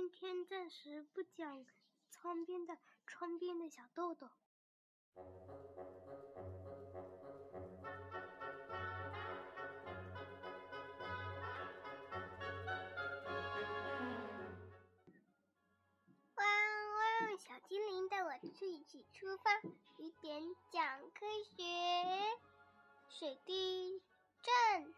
今天暂时不讲窗边的窗边的小豆豆。汪汪！小精灵带我一起出发，雨点讲科学，水滴镇。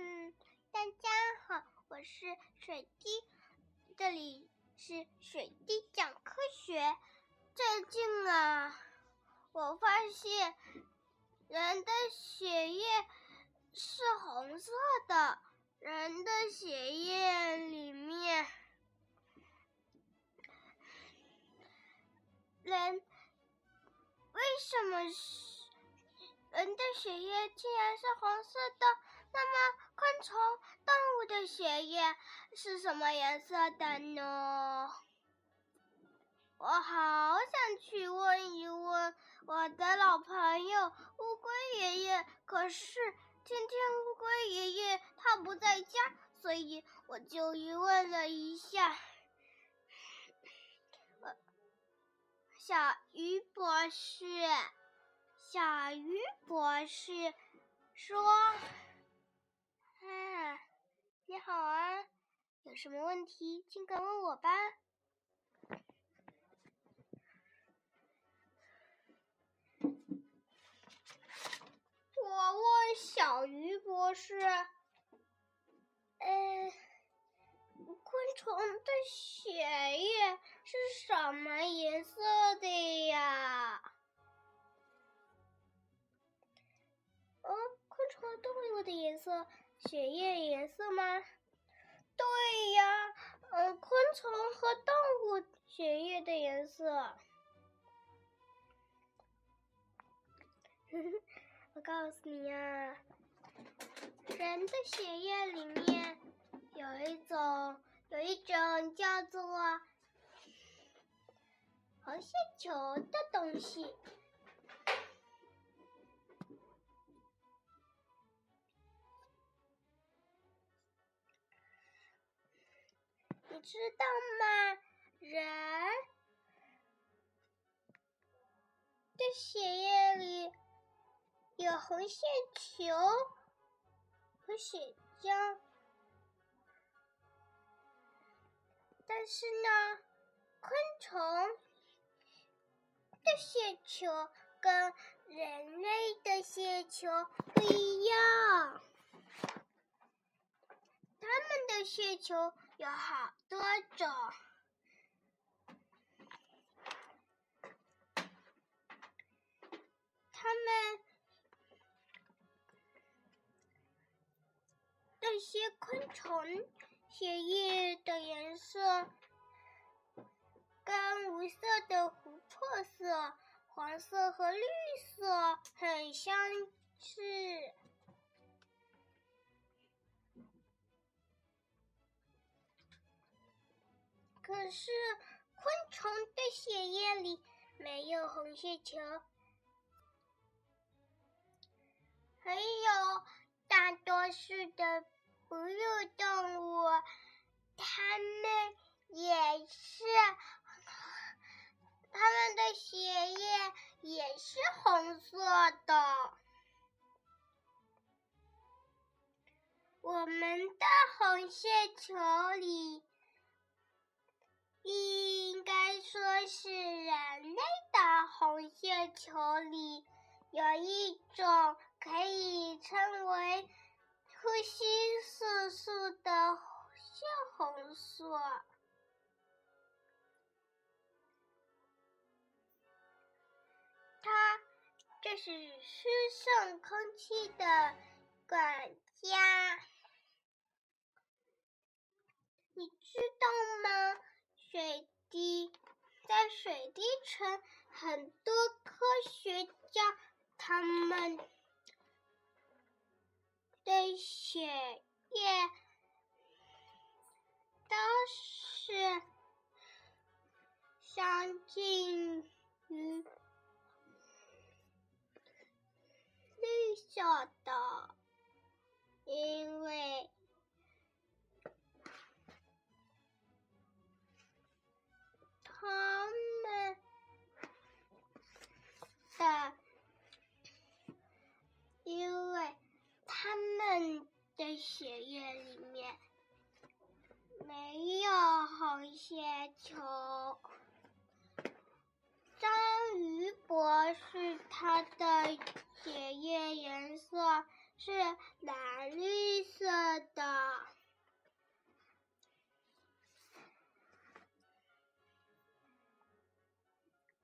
嗯，大家好，我是水滴，这里是水滴讲科学。最近啊，我发现人的血液是红色的，人的血液里面，人为什么是人的血液竟然是红色的？那么，昆虫、动物的血液是什么颜色的呢？我好想去问一问我的老朋友乌龟爷爷，可是今天乌龟爷爷他不在家，所以我就一问了一下。小鱼博士，小鱼博士说。啊，你好啊，有什么问题尽管问我吧。我问小鱼博士，呃，昆虫的血液是什么颜色的呀？哦，昆虫动物的颜色。血液颜色吗？对呀，嗯，昆虫和动物血液的颜色。我告诉你呀，人的血液里面有一种，有一种叫做红血球的东西。知道吗？人的血液里有红血球和血浆，但是呢，昆虫的血球跟人类的血球不一样，他们的血球。有好多种，它们那些昆虫血液的颜色跟无色的琥珀色、黄色和绿色很相似。可是，昆虫的血液里没有红血球，还有大多数的哺乳动物，它们也是，它们的血液也是红色的。我们的红血球里。应该说是人类的红血球里有一种可以称为呼吸色素的血红素，它这是输送空气的管家，你知道吗？水滴，在水滴城，很多科学家他们的血液都是相近于绿色的，因为。他们的因为他们的血液里面没有红血球，章鱼博士他的血液颜色是蓝绿色的。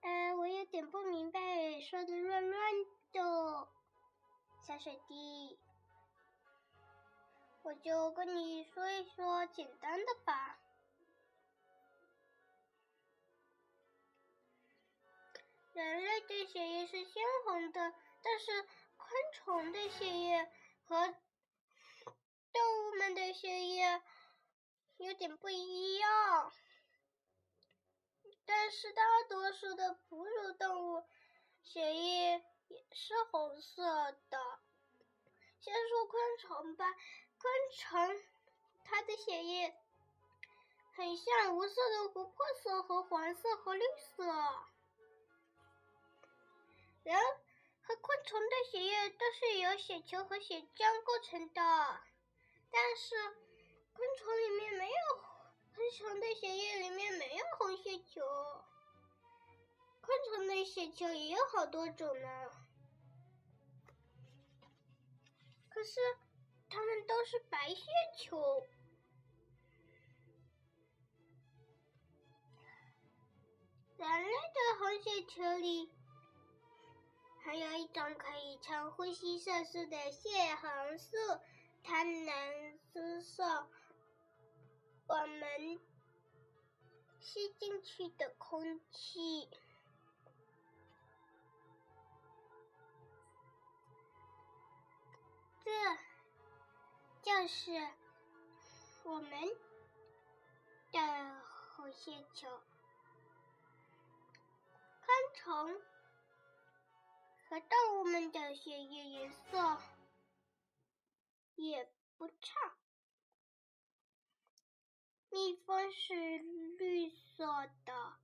呃，我有点不明白，说的乱乱的，小水滴，我就跟你说一说简单的吧。人类的血液是鲜红的，但是昆虫的血液和动物们的血液有点不一样。但是大多数的哺乳动物血液也是红色的。先说昆虫吧，昆虫它的血液很像无色的琥珀色和黄色和绿色。人和昆虫的血液都是由血球和血浆构成的，但是昆虫里面没有。昆虫的血液里面没有红血球，昆虫的血球也有好多种呢。可是它们都是白血球。人类的红血球里还有一种可以称呼吸色素的血红素，它能输送。吸进去的空气，这就是我们的红血球。昆虫和动物们的血液颜色也不差。蜜蜂是绿色的，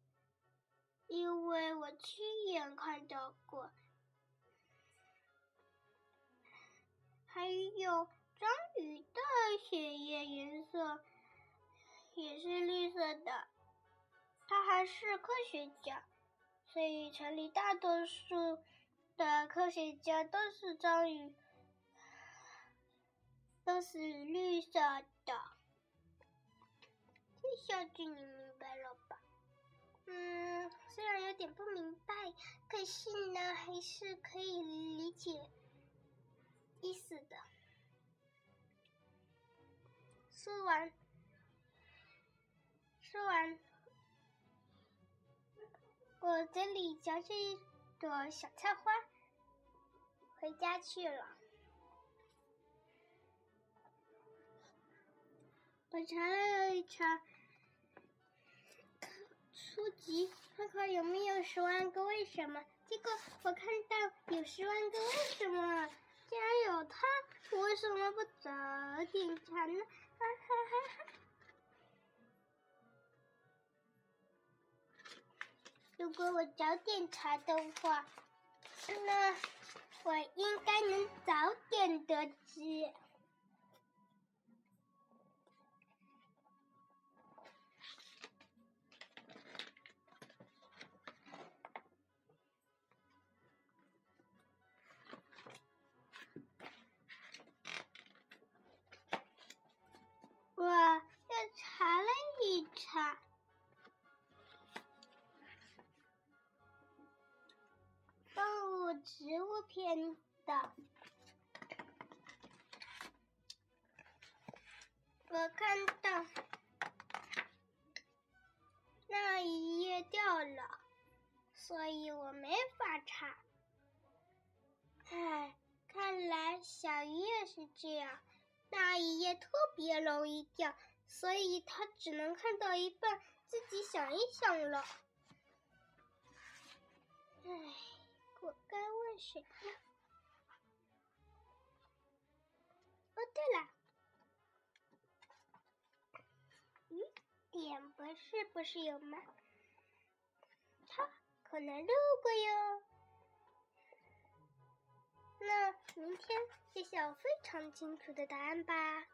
因为我亲眼看到过。还有章鱼的血液颜色也是绿色的，它还是科学家，所以城里大多数的科学家都是章鱼，都是绿色的。下句你明白了吧？嗯，虽然有点不明白，可是呢，还是可以理解意思的。说完，说完，我嘴里夹着一朵小菜花，回家去了。我查了一查。初级看看有没有十万个为什么？结果我看到有十万个为什么，既然有它，我为什么不早点查呢？哈哈哈哈！如果我早点查的话，那我应该能早点得知。我特别容易掉，所以他只能看到一半，自己想一想了。唉，我该问谁呢？哦，对了，雨点博士不是有吗？他可能路过哟。那明天揭晓非常清楚的答案吧。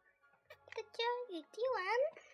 大家也听完。